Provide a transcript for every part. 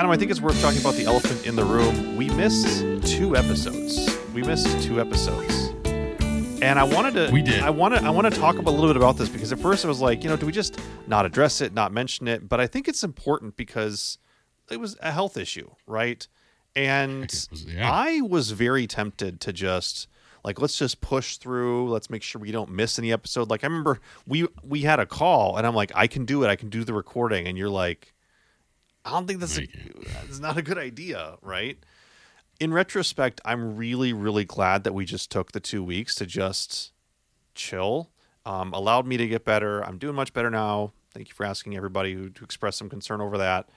Adam, I think it's worth talking about the elephant in the room. We missed two episodes. We missed two episodes. And I wanted to We did. I want to I want to talk a little bit about this because at first I was like, you know, do we just not address it, not mention it? But I think it's important because it was a health issue, right? And was- yeah. I was very tempted to just like let's just push through, let's make sure we don't miss any episode. Like I remember we we had a call and I'm like, I can do it, I can do the recording, and you're like, I don't think that's a, that's not a good idea, right? In retrospect, I'm really, really glad that we just took the two weeks to just chill. Um, allowed me to get better. I'm doing much better now. Thank you for asking everybody who to express some concern over that.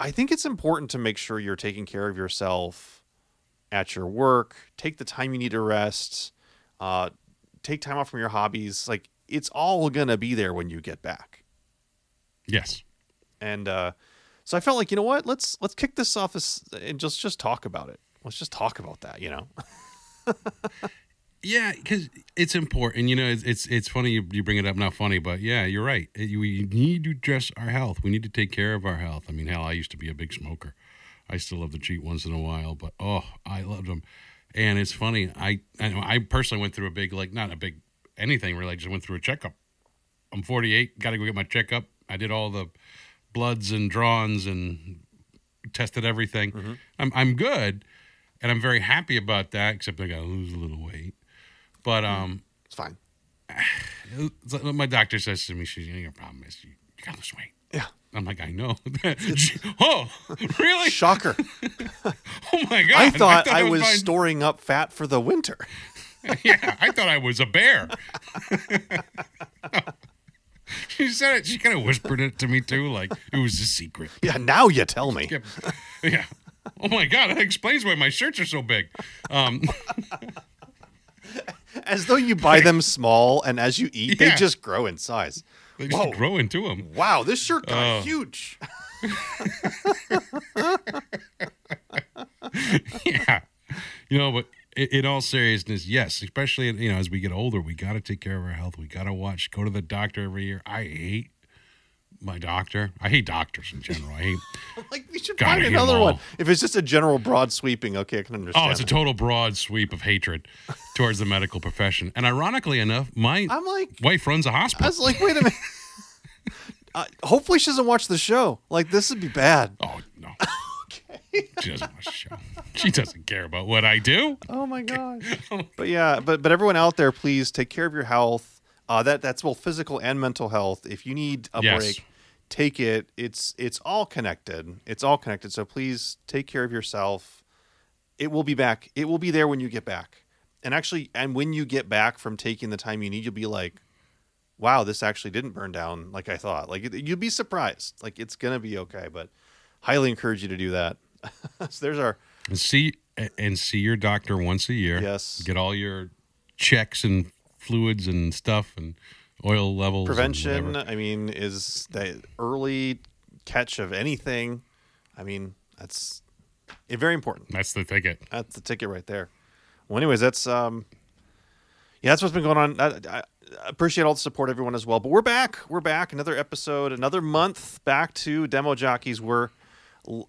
I think it's important to make sure you're taking care of yourself at your work. Take the time you need to rest. Uh, take time off from your hobbies. Like it's all gonna be there when you get back Yes. And uh, so I felt like you know what let's let's kick this off as, and just just talk about it. Let's just talk about that. You know, Yeah, because it's important. You know, it's it's, it's funny you, you bring it up. Not funny, but yeah, you're right. We need to address our health. We need to take care of our health. I mean, hell, I used to be a big smoker. I still love to cheat once in a while, but oh, I loved them. And it's funny. I I, I personally went through a big like not a big anything really. I just went through a checkup. I'm 48. Got to go get my checkup. I did all the bloods and drawings and tested everything. I'm I'm good, and I'm very happy about that. Except I got to lose a little weight. But um, it's fine. my doctor says to me, "She's your problem is you, you got to lose weight." Yeah, I'm like, I know. oh, really? shocker. Oh my god! I thought I it was fine. storing up fat for the winter. yeah, I thought I was a bear. she said it. She kind of whispered it to me too, like it was a secret. Yeah, now you tell me. Yeah. yeah. Oh my god, that explains why my shirts are so big. Um, As though you buy them small, and as you eat, they just grow in size. they just Whoa. grow into them. Wow, this shirt got Oh. huge. yeah. You know, but in, all seriousness, yes, especially you know as we get older, we got to take care of our health. We got to watch, go to the doctor every year. I hate my doctor. I hate doctors in general. I hate. Like we should find another one. If it's just a general broad sweeping, okay, I can understand. Oh, it's a total broad sweep of hatred towards the medical profession. And ironically enough, my I'm like, wife runs a hospital. I was like, wait a minute. Uh, hopefully, she doesn't watch the show. Like, this would be bad. Oh no. Okay. She doesn't watch the show. She doesn't care about what I do. Oh my god. but yeah, but but everyone out there, please take care of your health. Uh, that that's both physical and mental health. If you need a Yes. break, take it. It's it's all connected. It's all connected. So please take care of yourself. It will be back. It will be there when you get back. And actually, and when you get back from taking the time you need, you'll be like, "Wow, this actually didn't burn down like I thought." Like you'll be surprised. Like it's gonna be okay. But highly encourage you to do that. so there's our And see and see your doctor once a year. Yes. Get all your checks and fluids and stuff and oil levels. prevention i mean is the early catch of anything i mean that's eh, very important That's the ticket. that's the ticket right there well anyways that's um yeah that's what's been going on I, I I appreciate all the support everyone as well but we're back we're back another episode another month back to demo jockeys we're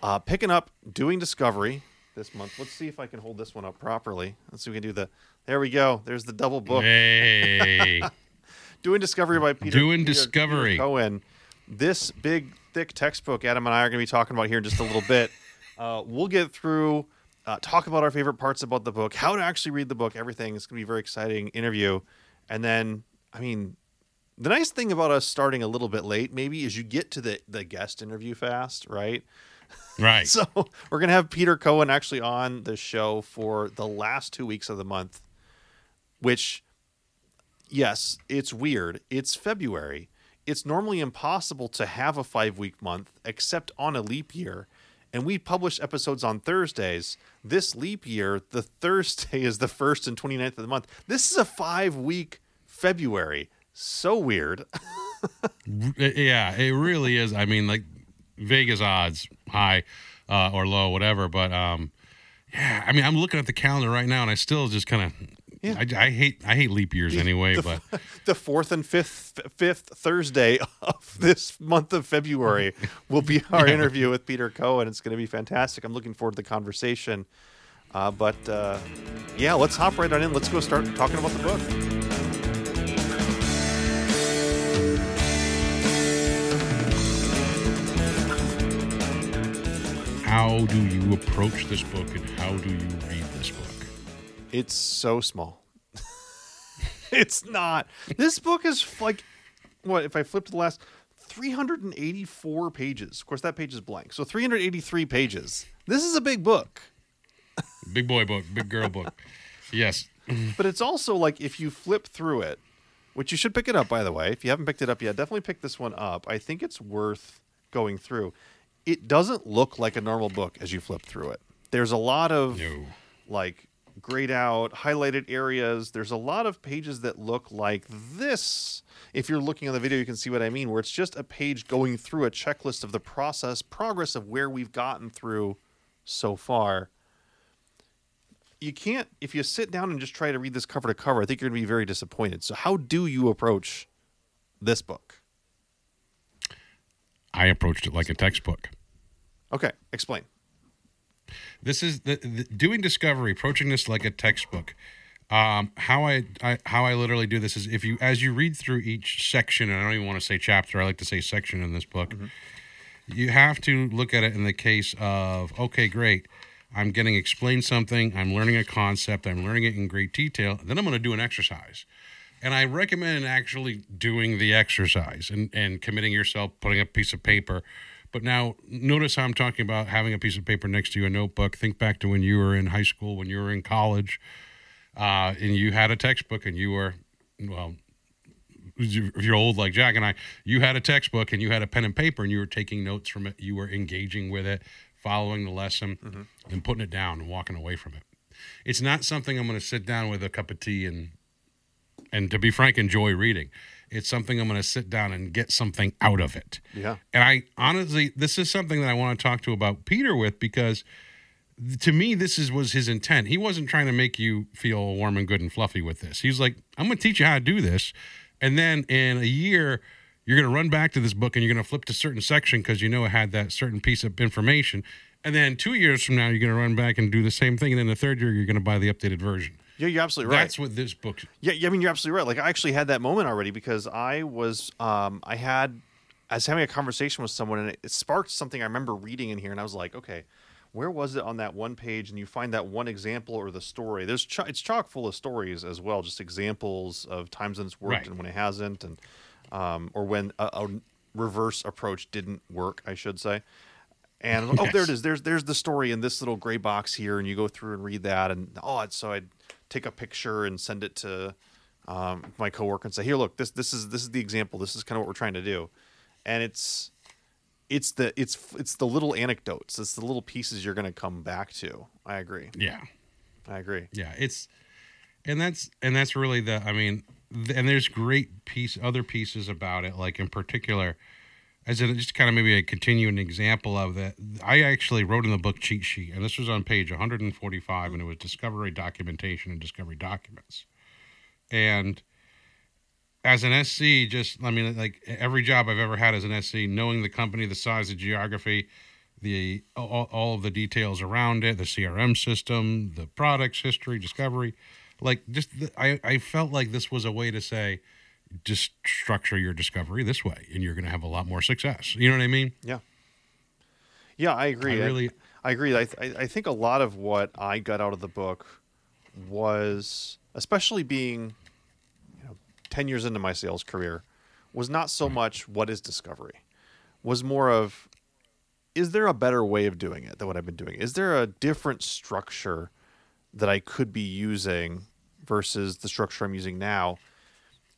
uh, picking up doing discovery this month let's see if i can hold this one up properly let's see if we can do the there we go there's the double book Hey. Doing Discovery by Peter. Doing Peter- Discovery. Peter Cohan. This big, thick textbook Adam and I are going to be talking about here in just a little bit. Uh, we'll get through, uh, talk about our favorite parts about the book, how to actually read the book, everything. It's going to be a very exciting interview. And then, I mean, the nice thing about us starting a little bit late, maybe, is you get to the, the guest interview fast, right? Right. So we're gonna have Peter Cohan actually on the show for the last two weeks of the month, which, yes, it's weird. It's February. It's normally impossible to have a five week month except on a leap year. And we publish episodes on Thursdays. This leap year, the Thursday is the 1st and 29th of the month. This is a five week February. So weird. yeah, it really is. I mean, like Vegas odds, high uh, or low, whatever. But um, yeah, I mean, I'm looking at the calendar right now, and I still just kind of I, I hate I hate leap years anyway, the, but the fourth and fifth fifth Thursday of this month of February will be our interview with Peter Cohan. It's going to be fantastic. I'm looking forward to the conversation. Uh, but uh, yeah, let's hop right on in. Let's go start talking about the book. How do you approach this book and how do you read this book? It's so small. it's not. This book is like what if I flip to the last 384 pages. Of course that page is blank. So 383 pages. This is a big book. Big boy book, big girl book. Yes. But it's also like if you flip through it, which you should pick it up by the way. If you haven't picked it up yet, definitely pick this one up. I think it's worth going through. It doesn't look like a normal book as you flip through it. There's a lot of No. like grayed out, highlighted areas. There's a lot of pages that look like this. If you're looking on the video, you can see what I mean, where it's just a page going through a checklist of the process, progress of where we've gotten through so far. You can't, if you sit down and just try to read this cover to cover, I think you're going to be very disappointed. So, how do you approach this book? I approached it like a textbook. Okay, explain. This is the, the doing discovery, approaching this like a textbook. Um, how I, I how I literally do this is if you as you read through each section, and I don't even want to say chapter, I like to say section in this book. You have to look at it in the case of okay, great. I'm getting explained something. I'm learning a concept. I'm learning it in great detail. Then I'm going to do an exercise. And I recommend actually doing the exercise and, and committing yourself, putting a piece of paper. But now, notice how I'm talking about having a piece of paper next to you, a notebook. Think back to when you were in high school, when you were in college, uh, and you had a textbook and you were, well, if you're old like Jack and I, you had a textbook and you had a pen and paper and you were taking notes from it. You were engaging with it, following the lesson, and putting it down and walking away from it. It's not something I'm going to sit down with a cup of tea and and to be frank, enjoy reading. It's something I'm going to sit down and get something out of it. Yeah. And I honestly, this is something that I want to talk to about Peter with because to me, this is was his intent. He wasn't trying to make you feel warm and good and fluffy with this. He's like, I'm going to teach you how to do this, and then in a year, you're going to run back to this book and you're going to flip to certain section because you know it had that certain piece of information. And then two years from now, you're going to run back and do the same thing. And then the third year, you're going to buy the updated version. Yeah, you're absolutely right. That's what this book. Yeah, yeah, I mean you're absolutely right. Like I actually had that moment already because I was um I had I was having a conversation with someone and it, it sparked something I remember reading in here and I was like, okay, where was it on that one page? And you find that one example or the story. There's cho- it's chock full of stories as well, just examples of times when it's worked Right. and when it hasn't, and um or when a, a reverse approach didn't work, I should say. And oh, there it is There's there's the story in this little gray box here, and you go through and read that, and oh, it's, so I'd take a picture and send it to um, my coworker and say, "Here, look, this this is this is the example. This is kind of what we're trying to do," and it's it's the it's it's the little anecdotes. It's the little pieces you're going to come back to. I agree. Yeah. I agree. Yeah, it's and that's and that's really the I mean, and there's great piece other pieces about it. Like in particular, as in just kind of maybe a continuing example of that. I actually wrote in the book cheat sheet, and this was on page 145, and it was discovery documentation and discovery documents. And as an SC, just I mean, like every job I've ever had as an SC, knowing the company, the size, the geography, the all, all of the details around it, the CRM system, the products history, discovery, like just the, I I felt like this was a way to say, just structure your discovery this way, and you're going to have a lot more success. You know what I mean? Yeah. Yeah, I agree. I really- I agree. I, I I think a lot of what I got out of the book was, especially being, you know, ten years into my sales career, was not so mm-hmm. much what is discovery, was more of, is there a better way of doing it than what I've been doing? Is there a different structure that I could be using versus the structure I'm using now?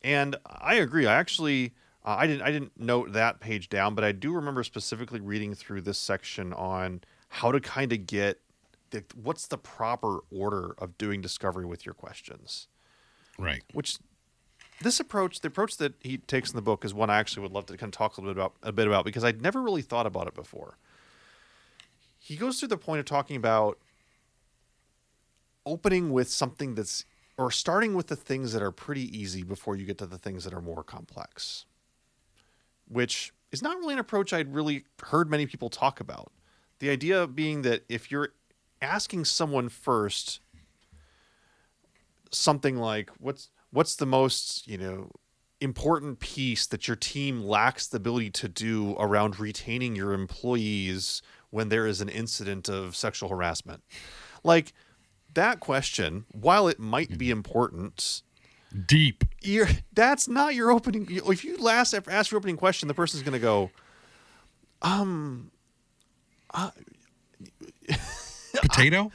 And I agree. I actually uh, I didn't I didn't note that page down, but I do remember specifically reading through this section on how to kind of get the, what's the proper order of doing discovery with your questions. Right. Which this approach, the approach that he takes in the book, is one I actually would love to kind of talk a little bit about a bit about because I'd never really thought about it before. He goes through the point of talking about opening with something that's or starting with the things that are pretty easy before you get to the things that are more complex, which is not really an approach I'd really heard many people talk about. The idea being that if you're asking someone first something like what's what's the most, you know, important piece that your team lacks the ability to do around retaining your employees when there is an incident of sexual harassment. Like that question, while it might be important, Deep. you're that's not your opening. If you last ask your opening question, the person's going to go, um, Potato?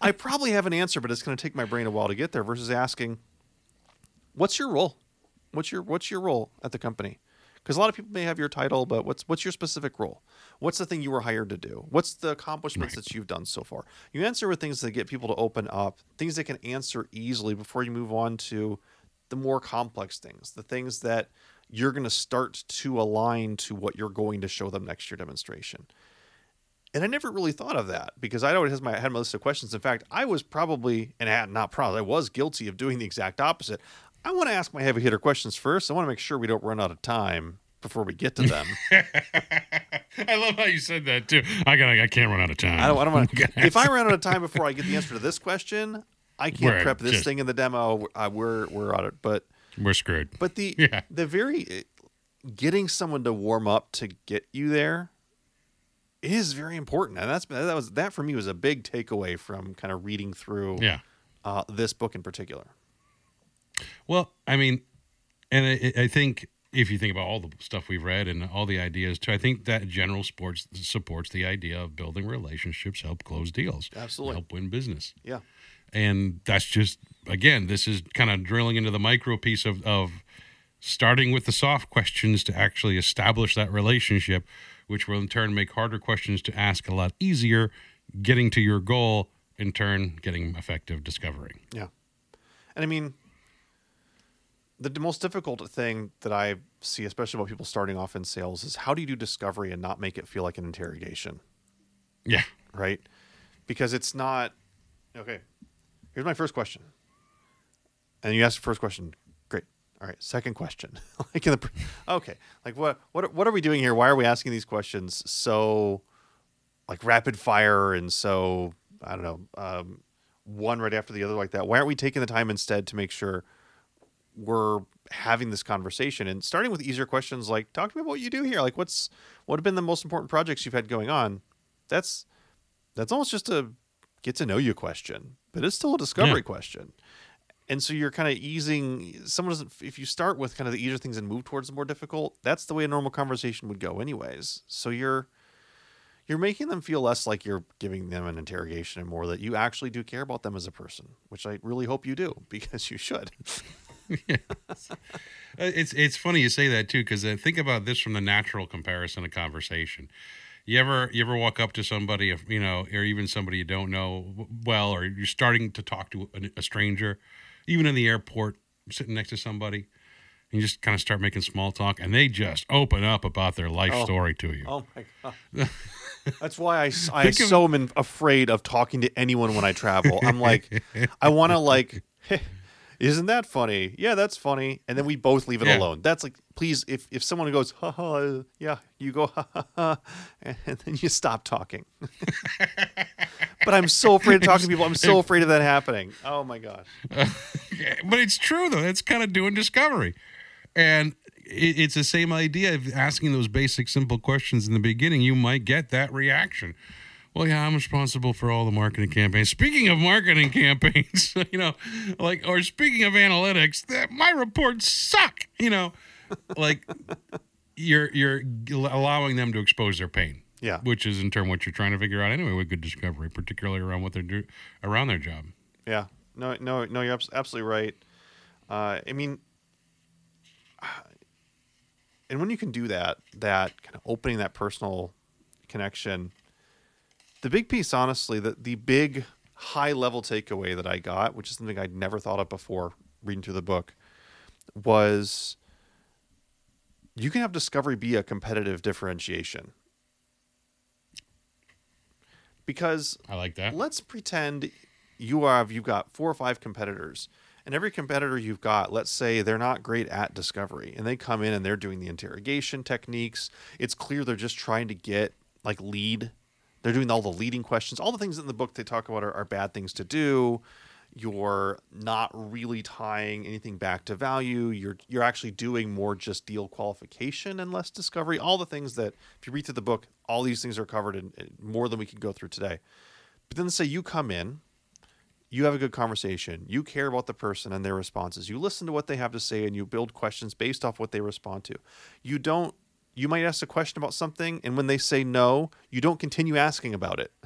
I probably have an answer, but it's going to take my brain a while to get there. Versus asking, "What's your role? What's your what's your role at the company?" Because a lot of people may have your title, but what's what's your specific role? What's the thing you were hired to do? What's the accomplishments Right. that you've done so far? You answer with things that get people to open up, things they can answer easily before you move on to the more complex things, the things that you're going to start to align to what you're going to show them next year demonstration. And I never really thought of that because I always had my, had my list of questions. In fact, I was probably, and I not proud, I was guilty of doing the exact opposite. I want to ask my heavy hitter questions first. I want to make sure we don't run out of time before we get to them. I love how you said that too. I got. I can't run out of time. I don't, I don't want to. If I run out of time before I get the answer to this question, I can't We're prep this just- thing in the demo. Uh, we're we're on it. But We're screwed. but the Yeah. the very getting someone to warm up to get you there is very important, and that's that was that for me was a big takeaway from kind of reading through Yeah. uh, this book in particular. Well, I mean, and I, I think if you think about all the stuff we've read and all the ideas too, I think that general sports supports the idea of building relationships, help close deals, Absolutely. help win business. Yeah, and that's just again this is kind of drilling into the micro piece of, of starting with the soft questions to actually establish that relationship which will in turn make harder questions to ask a lot easier getting to your goal in turn getting effective discovery yeah, and I mean. The most difficult thing that I see, especially about people starting off in sales, is how do you do discovery and not make it feel like an interrogation? yeah right? Because it's not okay. Here's my first question, and you ask the first question. Great. All right. Second question. like in the okay. Like what what what are we doing here? Why are we asking these questions so like rapid fire and so I don't know um, one right after the other like that? Why aren't we taking the time instead to make sure we're having this conversation and starting with easier questions like talk to me about what you do here. Like what's what have been the most important projects you've had going on? That's that's almost just a get to know you question but it's still a discovery Yeah. question. And so you're kind of easing someone doesn't if you start with kind of the easier things and move towards the more difficult that's the way a normal conversation would go anyways. So you're you're making them feel less like you're giving them an interrogation and more that you actually do care about them as a person which i really hope you do because you should Uh, it's it's funny you say that too because uh, think about this from the natural comparison of conversation you ever you ever walk up to somebody if you know or even somebody you don't know well or you're starting to talk to a, a stranger even in the airport sitting next to somebody and you just kind of start making small talk and they just open up about their life Oh. story to you Oh my god. That's why I, I of, so am afraid of talking to anyone when I travel. I'm like, I want to like, isn't that funny? Yeah, that's funny. And then we both leave it Yeah. alone. That's like, please, if if someone goes, ha ha, yeah, you go, ha ha ha, and then you stop talking. but I'm so afraid of talking to people. I'm so afraid of that happening. Oh my gosh. but it's true though. It's kind of doing discovery, and it, it's the same idea of asking those basic, simple questions in the beginning. You might get that reaction. Well, yeah, I'm responsible for all the marketing campaigns. Speaking of marketing campaigns, you know, like, or speaking of analytics, that my reports suck. You know, like you're you're allowing them to expose their pain. Yeah. which is in turn what you're trying to figure out anyway with good discovery, particularly around what they're do around their job. Yeah. No, no, no. You're absolutely right. Uh, I mean, and when you can do that, that kind of opening that personal connection, the big piece, honestly, the the big high level takeaway that I got, which is something I'd never thought of before reading through the book, was you can have discovery be a competitive differentiation. Because I like that. let's pretend you have you've got four or five competitors, and every competitor you've got, let's say they're not great at discovery, and they come in and they're doing the interrogation techniques. It's clear they're just trying to get like lead. They're doing all the leading questions, all the things in the book they talk about are, are bad things to do. You're not really tying anything back to value. You're you're actually doing more just deal qualification and less discovery. All the things that if you read through the book, all these things are covered in, in more than we can go through today. But then say you come in, you have a good conversation, you care about the person and their responses, you listen to what they have to say, and you build questions based off what they respond to. You don't. You might ask a question about something, and when they say no, you don't continue asking about it.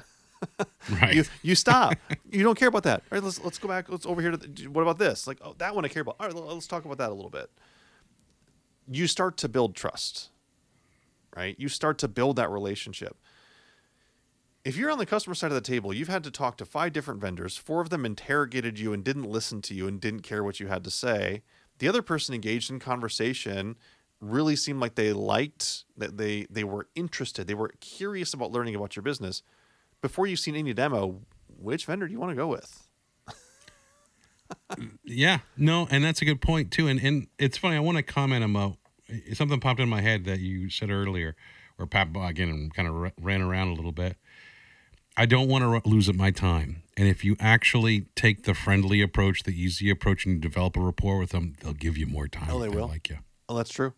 Right. You you stop. you don't care about that. All right, let's let's go back. Let's over here to the, what about this? Like oh, that one I care about. All right, let's talk about that a little bit. You start to build trust, right? You start to build that relationship. If you're on the customer side of the table, you've had to talk to five different vendors. Four of them interrogated you and didn't listen to you and didn't care what you had to say. The other person engaged in conversation really seemed like they liked that they they were interested. They were curious about learning about your business before you've seen any demo, which vendor do you want to go with? Yeah, no, and that's a good point too. And and it's funny. I want to comment about eh, something popped in my head that you said earlier, or Pat again and kind of ran around a little bit. I don't want to lose my time. And if you actually take the friendly approach, the easy approach, and you develop a rapport with them, they'll give you more time. Oh, they will? like you. Oh, that's true.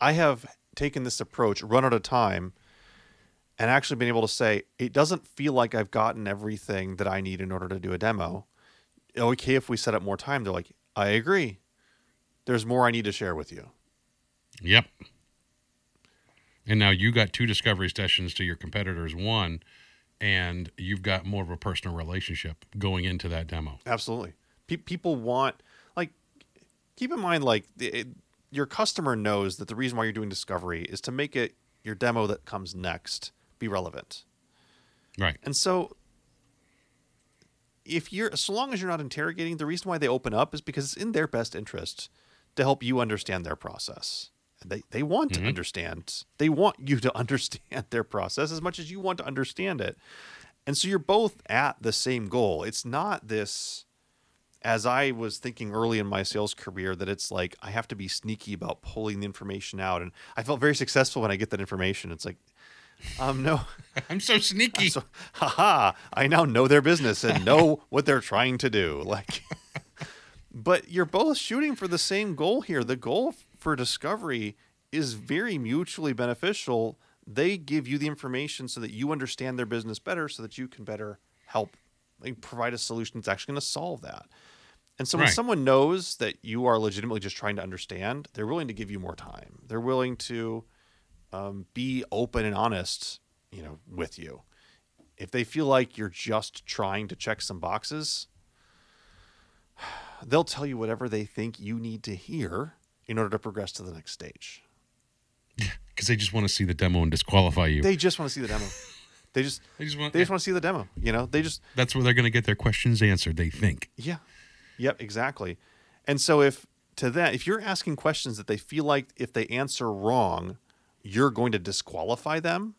I have taken this approach, run out of time, and actually been able to say it doesn't feel like I've gotten everything that I need in order to do a demo. Okay, if we set up more time, they're like, I agree. There's more I need to share with you. Yep. And now you got two discovery sessions to your competitors one, and you've got more of a personal relationship going into that demo. Absolutely. Pe- people want like keep in mind like the, it, your customer knows that the reason why you're doing discovery is to make it your demo that comes next be relevant. Right. And so if you're so long as you're not interrogating, the reason why they open up is because it's in their best interest to help you understand their process. They they want to mm-hmm. understand. They want you to understand their process as much as you want to understand it. And so you're both at the same goal. It's not this as I was thinking early in my sales career that it's like I have to be sneaky about pulling the information out and I felt very successful when I get that information. It's like um no I'm so sneaky. so, haha, I now know their business and know what they're trying to do. Like, but you're both shooting for the same goal here. The goal for discovery is very mutually beneficial. They give you the information so that you understand their business better, so that you can better help like, provide a solution that's actually going to solve that. And so when Right. someone knows that you are legitimately just trying to understand, they're willing to give you more time. They're willing to um, be open and honest, you know, with you. If they feel like you're just trying to check some boxes, they'll tell you whatever they think you need to hear in order to progress to the next stage. Because they just want to see the demo and disqualify you. They just want to see the demo. They just They just want- they just want to see the demo. You know, they just That's where they're going to get their questions answered, they think. Yeah. Yep, exactly. And so if to that, if you're asking questions that they feel like if they answer wrong, you're going to disqualify them,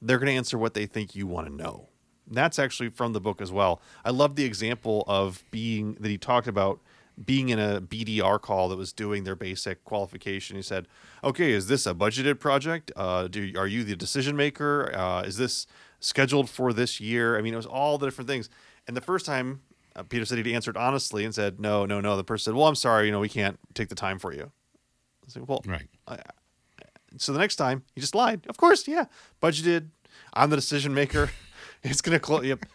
they're going to answer what they think you want to know. That's actually from the book as well. I love the example of being that he talked about being in a BDR call that was doing their basic qualification. He said, "Okay, is this a budgeted project? Uh, do are you the decision maker? Uh, is this scheduled for this year?" I mean, it was all the different things. And the first time, uh, Peter said he'd answered honestly and said, "No, no, no." The person said, "Well, I'm sorry, you know, we can't take the time for you." I was like, "Well, Right. so the next time he just lied. Of course, yeah, budgeted. I'm the decision maker. It's gonna close. Yep.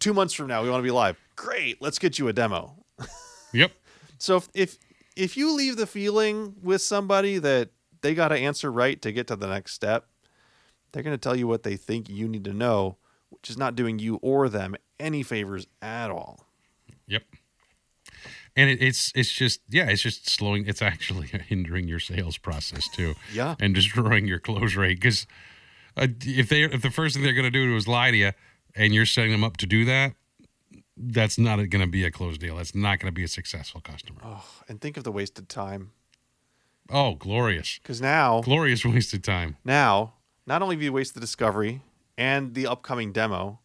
Two months from now, we want to be live. Great. Let's get you a demo. Yep. So if if if you leave the feeling with somebody that they got to answer right to get to the next step, they're going to tell you what they think you need to know, which is not doing you or them any favors at all. Yep. And it, it's it's just yeah it's just slowing it's actually hindering your sales process too Yeah. and destroying your close rate because uh, if they if the first thing they're going to do is lie to you and you're setting them up to do that that's not going to be a closed deal that's not going to be a successful customer Oh, and think of the wasted time. oh glorious Because now, glorious wasted time now, not only have you wasted the discovery and the upcoming demo,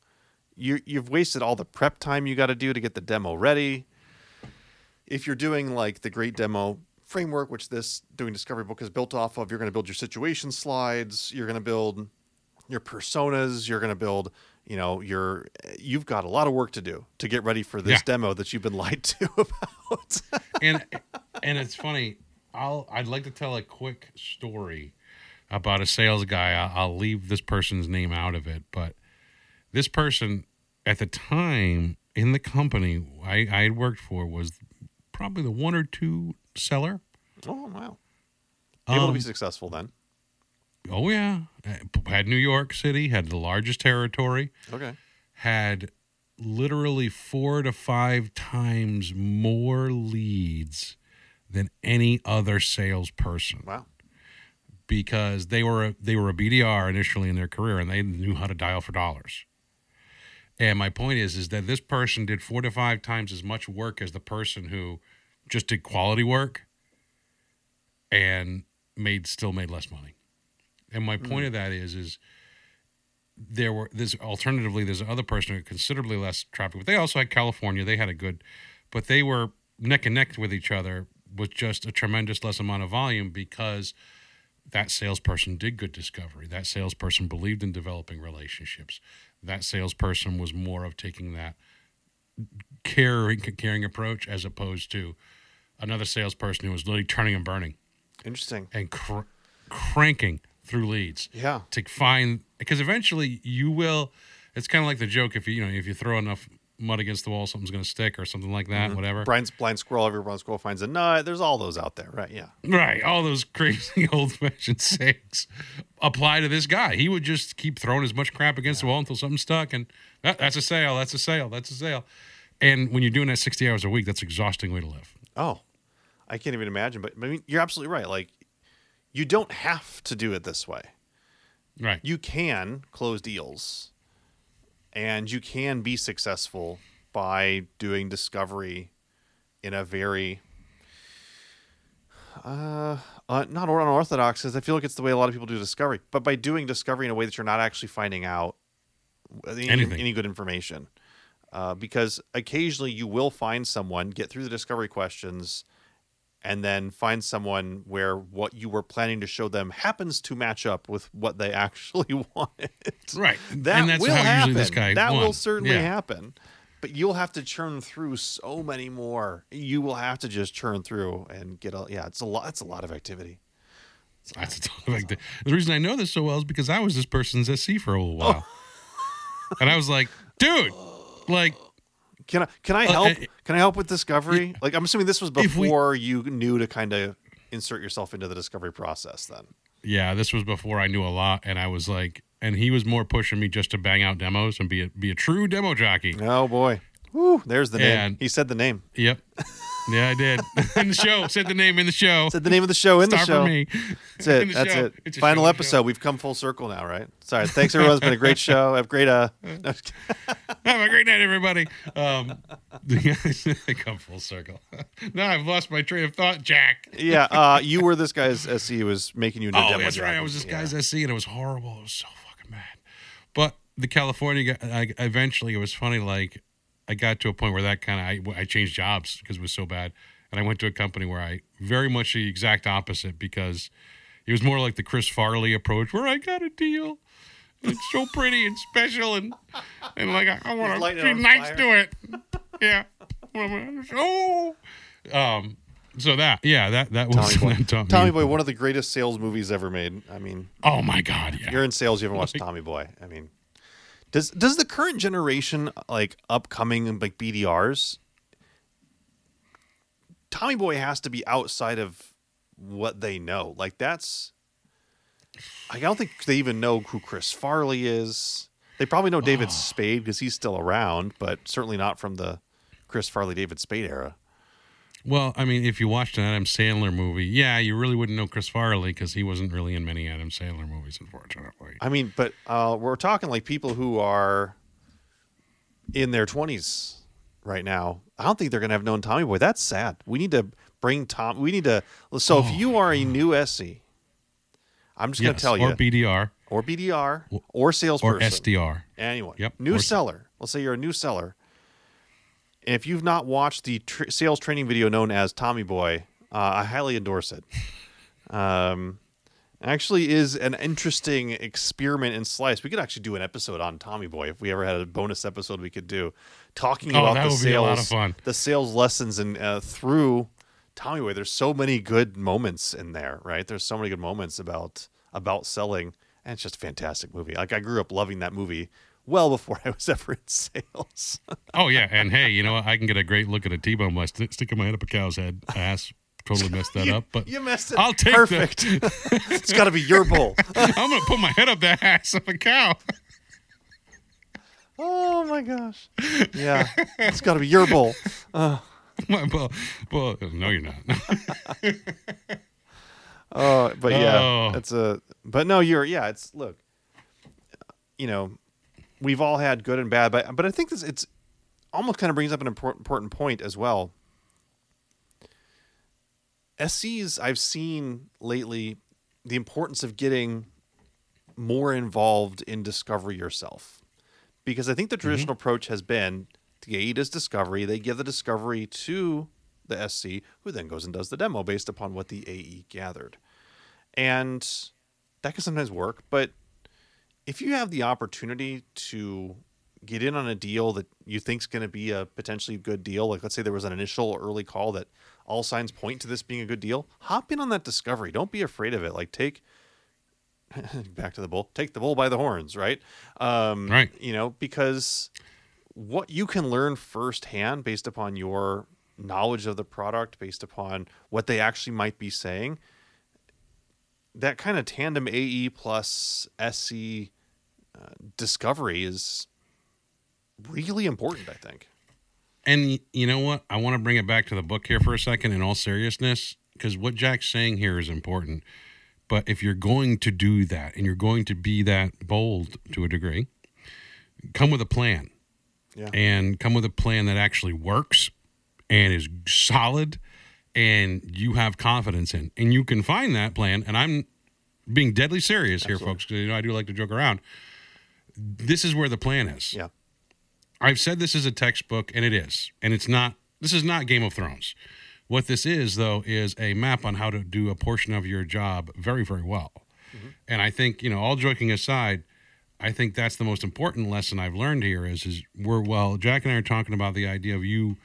you you've wasted all the prep time you got to do to get the demo ready. If you're doing like the great demo framework, which this doing discovery book is built off of, you're going to build your situation slides. You're going to build your personas. You're going to build, you know, your. You've got a lot of work to do to get ready for this Yeah. demo that you've been lied to about. and and it's funny. I'll I'd like to tell a quick story about a sales guy. I'll, I'll leave this person's name out of it, but this person at the time in the company I, I had worked for was probably the one or two seller. oh wow! Able to be Um, successful then. Oh yeah, Uh, had New York City had the largest territory. Okay. had literally four to five times more leads than any other salesperson Wow. Because they were a, they were a BDR initially in their career and they knew how to dial for dollars. And my point is is that this person did four to five times as much work as the person who just did quality work and made still made less money. And my point mm. of that is is there were there's alternatively there's another person who had considerably less traffic, but they also had California. They had a good, but they were neck and neck with each other with just a tremendous less amount of volume because that salesperson did good discovery. That salesperson believed in developing relationships. That salesperson was more of taking that caring caring approach as opposed to another salesperson who was literally turning and burning Interesting. and cr- cranking through leads Yeah. to find because eventually you will it's kind of like the joke if you you know if you throw enough mud against the wall something's going to stick or something like that mm-hmm. whatever Brian's blind squirrel. Every blind squirrel finds a nut. There's all those out there, right? Yeah. right all those crazy old fashioned sayings apply to this guy he would just keep throwing as much crap against the wall until something stuck and that, that's a sale that's a sale that's a sale and when you're doing that 60 hours a week that's an exhausting way to live Oh, I can't even imagine. But I mean, you're absolutely right. Like, you don't have to do it this way. right You can close deals, and you can be successful by doing discovery in a very uh, uh not unorthodox because I feel like it's the way a lot of people do discovery, but by doing discovery in a way that you're not actually finding out any, Anything. any good information. Uh, because occasionally you will find someone get through the discovery questions and then find someone where what you were planning to show them happens to match up with what they actually wanted. right That and that's will how happen. this guy that won. will certainly Yeah. happen. But you'll have to churn through so many more. You will have to just churn through and get a yeah. It's a lot. It's a lot of activity. That's a ton of acti- The reason I know this so well is because I was this person's SC for a little while, and I was like, dude, like, Can I can I help? uh, can I help with discovery? like I'm assuming this was If we- before you knew to kind of insert yourself into the discovery process. Then yeah, this was before I knew a lot, and I was like, and he was more pushing me just to bang out demos and be a be a true demo jockey. oh boy, Woo, there's the name. He said the name. Yep, yeah, I did in the show. Said the name in the show. Said the name of the show in the Star show. for me. That's it. That's show. it. It's Final episode. show. We've come full circle now, right? Sorry. Thanks everyone. It's been a great show. Have a great uh. no. Have a great night, everybody. Um, come full circle. now I've lost my train of thought, Jack. yeah. Uh, you were this guy's SC He was making you into Oh, demo that's right. I was this Yeah. guy's SC, and it was horrible. It was so fucking bad. But the California guy, I, eventually, it was funny. Like, I got to a point where that kind of I, I changed jobs because it was so bad, and I went to a company where I very much the exact opposite because it was more like the Chris Farley approach, where I got a deal. It's so pretty and special, and and like I, I want to it be on nice fire. to it. Yeah. Oh. Um. So that yeah that that was Tommy Boy. that taught me- Tommy Boy, one of the greatest sales movies ever made. I mean, Oh my god! Yeah. you're in sales, you haven't watched Tommy Boy. I mean, does does the current generation like upcoming like BDRs? Tommy Boy has to be outside of what they know. Like that's, I don't think they even know who Chris Farley is. They probably know David ah. Spade because he's still around, but certainly not from the Chris Farley David Spade era. Well, I mean, if you watched an Adam Sandler movie, yeah, you really wouldn't know Chris Farley because he wasn't really in many Adam Sandler movies, unfortunately. I mean, but uh, we're talking like people who are in their twenties right now. I don't think they're gonna have known Tommy Boy. That's sad. We need to bring Tom. We need to. So if you are a new SE, I'm just going to tell you, or BDR or BDR, or salesperson, or SDR. anyone. Yep, New or- seller. Let's say you're a new seller. And if you've not watched the tr- sales training video known as Tommy Boy, uh, I highly endorse it. Um, actually, is an interesting experiment in slice. We could actually do an episode on Tommy Boy if we ever had a bonus episode we could do, talking Oh, about the would be a sales, lot of fun. the sales lessons and uh, through Tommy Boy. There's so many good moments in there, right? There's so many good moments about about selling, and it's just a fantastic movie. Like I grew up loving that movie well before I was ever in sales. Oh yeah, and hey, you know what? I can get a great look at a T-bone by st- sticking my head up a cow's head. Ass totally messed that you, up, but you messed it. I'll take perfect. it's got to be your bowl. I'm gonna put my head up the ass of a cow. Oh my gosh. Yeah, it's got to be your bull. my well, well, no, you're not. Oh, but yeah, Oh. it's a. But no, you're yeah. It's look. You know, we've all had good and bad, but but I think this it's almost kind of brings up an important important point as well. SCs I've seen lately the importance of getting more involved in discovery yourself. Because I think the mm-hmm. traditional approach has been the AE does discovery, they give the discovery to the SC, who then goes and does the demo based upon what the AE gathered. And that can sometimes work, but if you have the opportunity to get in on a deal that you think is going to be a potentially good deal, like let's say there was an initial early call that all signs point to this being a good deal, hop in on that discovery. Don't be afraid of it. Like take back to the bull, take the bull by the horns, right? Um, Right. You know, because what you can learn firsthand based upon your knowledge of the product, based upon what they actually might be saying, that kind of tandem AE plus SC uh, discovery is really important, I think. And you know what? I want to bring it back to the book here for a second in all seriousness, because what Jack's saying here is important. But if you're going to do that and you're going to be that bold to a degree, come with a plan Yeah. and come with a plan that actually works and is solid and you have confidence in. And you can find that plan. And I'm being deadly serious here, folks, because you know I do like to joke around. This is where the plan is. Yeah. I've said this is a textbook, and it is. And it's not, this is not Game of Thrones. What this is, though, is a map on how to do a portion of your job very, very well. Mm-hmm. And I think, you know, all joking aside, I think that's the most important lesson I've learned here is, is we're, well, Jack and I are talking about the idea of you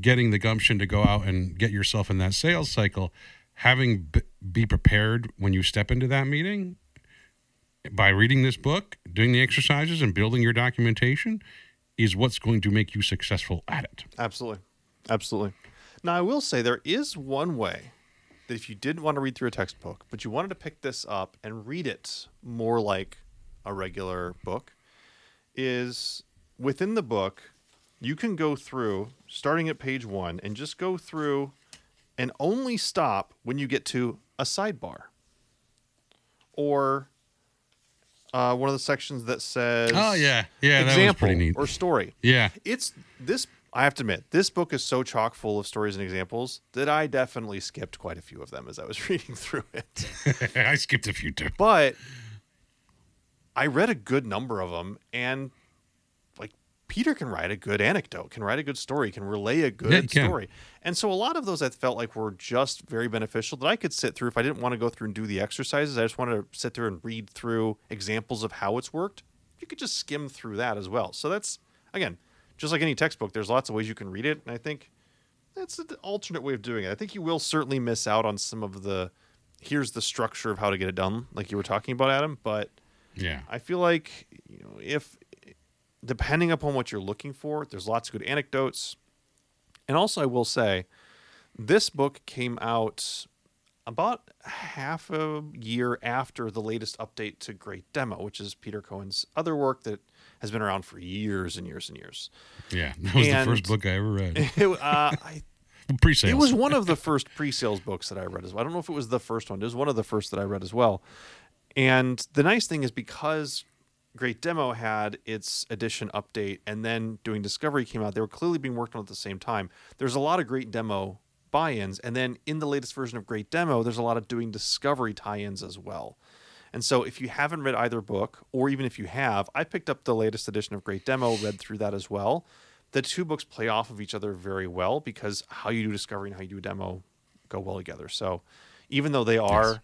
getting the gumption to go out and get yourself in that sales cycle, having b- be prepared when you step into that meeting by reading this book, doing the exercises, and building your documentation is what's going to make you successful at it. Absolutely. Absolutely. Now, I will say there is one way that if you didn't want to read through a textbook, but you wanted to pick this up and read it more like a regular book, is within the book, you can go through, starting at page one, and just go through and only stop when you get to a sidebar or uh, one of the sections that says Oh yeah, yeah, that was pretty neat. or story Yeah, it's this i have to admit this book is so chock full of stories and examples that i definitely skipped quite a few of them as i was reading through it I skipped a few too. but i read a good number of them and peter can write a good anecdote can write a good story can relay a good Yeah, story. And so a lot of those i felt like were just very beneficial that i could sit through if i didn't want to go through and do the exercises. I just wanted to sit through and read through examples of how it's worked. You could just skim through that as well. So that's again just like any textbook there's lots of ways you can read it. And i think that's an alternate way of doing it. I think you will certainly miss out on some of the here's the structure of how to get it done like you were talking about adam. But Yeah, I feel like you know if depending upon what you're looking for, there's lots of good anecdotes. And also I will say this book came out about half a year after the latest update to Great Demo, which is Peter Cohan's other work that has been around for years and years and years. yeah. That was And- the first book I ever read. It, uh, I Pre-sales. it was one of the first pre-sales books that I read as well. I don't know if it was the first one. It was one of the first that I read as well. And the nice thing is because Great Demo had its edition update and then doing Discovery came out, they were clearly being worked on at the same time. There's a lot of Great Demo buy-ins, and then in the latest version of Great Demo, there's a lot of doing discovery tie-ins as well. And so, if you haven't read either book, or even if you have, I picked up the latest edition of Great Demo, read through that as well. The two books play off of each other very well because how you do discovery and how you do a demo go well together. So, even though they are Yes.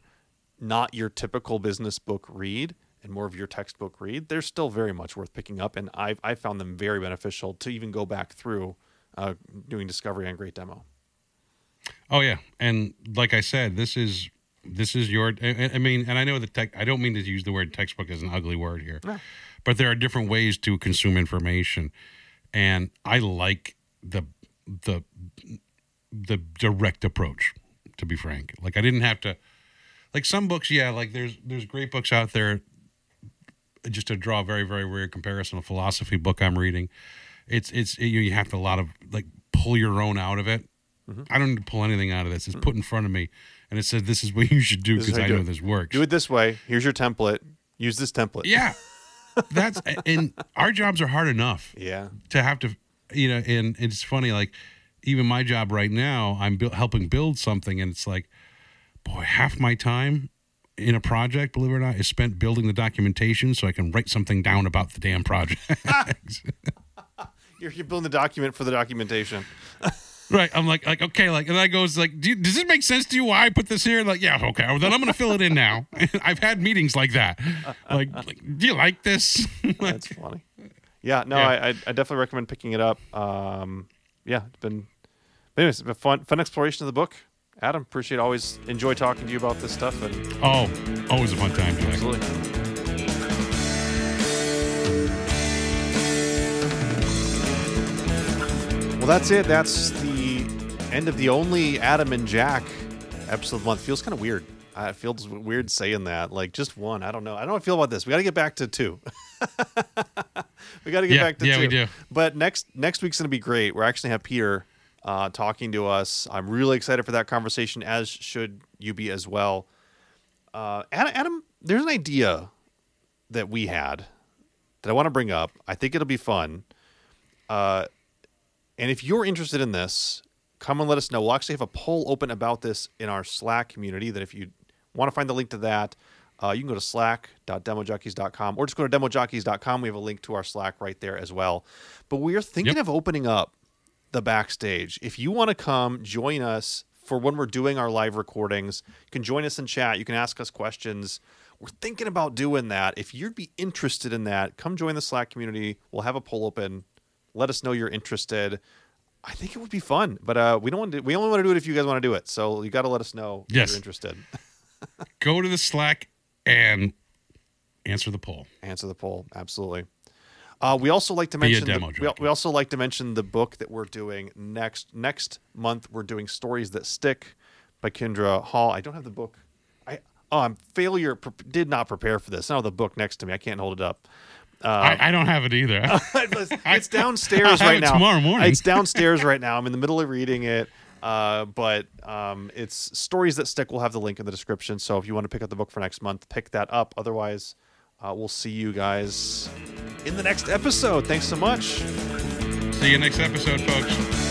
not your typical business book read and more of your textbook read, they're still very much worth picking up. And I've I found them very beneficial to even go back through uh, doing discovery and Great Demo. Oh yeah, and like I said, this is this is your. I, I mean, and I know the tech. I don't mean to use the word textbook as an ugly word here, No. but there are different ways to consume information, and I like the the the direct approach. To be frank, like I didn't have to. Like some books, yeah, like there's there's great books out there. Just to draw a very very weird comparison, a philosophy book I'm reading, it's it's you you have to a lot of like pull your own out of it. Mm-hmm. I don't need to pull anything out of this. It's mm-hmm. put in front of me, and it said, "This is what you should do because I do know it. this works." Do it this way. Here's your template. Use this template. Yeah, that's and our jobs are hard enough Yeah. to have to, you know. And it's funny, like even my job right now, I'm buil- helping build something, and it's like, boy, half my time in a project, believe it or not, is spent building the documentation so I can write something down about the damn project. You're, you're building the document for the documentation. Right. I'm like, like, okay, like, and I goes like, do you, does this make sense to you? Why I put this here? Like, yeah, okay. Well, then I'm gonna fill it in now. I've had meetings like that. Like, like do you like this? That's funny. Yeah, no, Yeah. I, I, I definitely recommend picking it up. Um, yeah, it's been, anyways, it's been fun, fun exploration of the book. Adam, appreciate, always enjoy talking to you about this stuff, and oh, always a fun time, Jack. absolutely. Well, that's it. That's the end of the only Adam and Jack episode of the month. Feels kind of weird. Uh, it feels weird saying that. Like just one. I don't know. I don't know how I feel about this. We got to get back to two. we got to get Yeah, back to yeah, two. we do. But next next week's gonna be great. We're actually gonna have Peter uh, talking to us. I'm really excited for that conversation, as should you be as well. Uh, Adam, Adam, there's an idea that we had that I want to bring up. I think it'll be fun. Uh, and if you're interested in this, come and let us know. We'll actually have a poll open about this in our Slack community. That if you want to find the link to that, uh, you can go to slack.demojockeys.com or just go to demojockeys.com. We have a link to our Slack right there as well. But we are thinking Yep. of opening up the backstage. If you want to come join us for when we're doing our live recordings, you can join us in chat. You can ask us questions. We're thinking about doing that. If you'd be interested in that, come join the Slack community. We'll have a poll open. Let us know you're interested. I think it would be fun, but uh, we don't want to. We only want to do it if you guys want to do it. So you got to let us know if you're interested. Go to the Slack and answer the poll. answer the poll absolutely uh, we also like to mention the- we, we also like to mention the book that we're doing next next month we're doing stories that stick by Kindra Hall i don't have the book i oh i'm failure pre- did not prepare for this i the book next to me i can't hold it up I, I don't have it either. it's downstairs right it now. tomorrow morning. It's downstairs right now. I'm in the middle of reading it. Uh, but um, it's stories that stick. We'll have the link in the description. So if you want to pick up the book for next month, pick that up. Otherwise, uh, we'll see you guys in the next episode. Thanks so much. See you next episode, folks.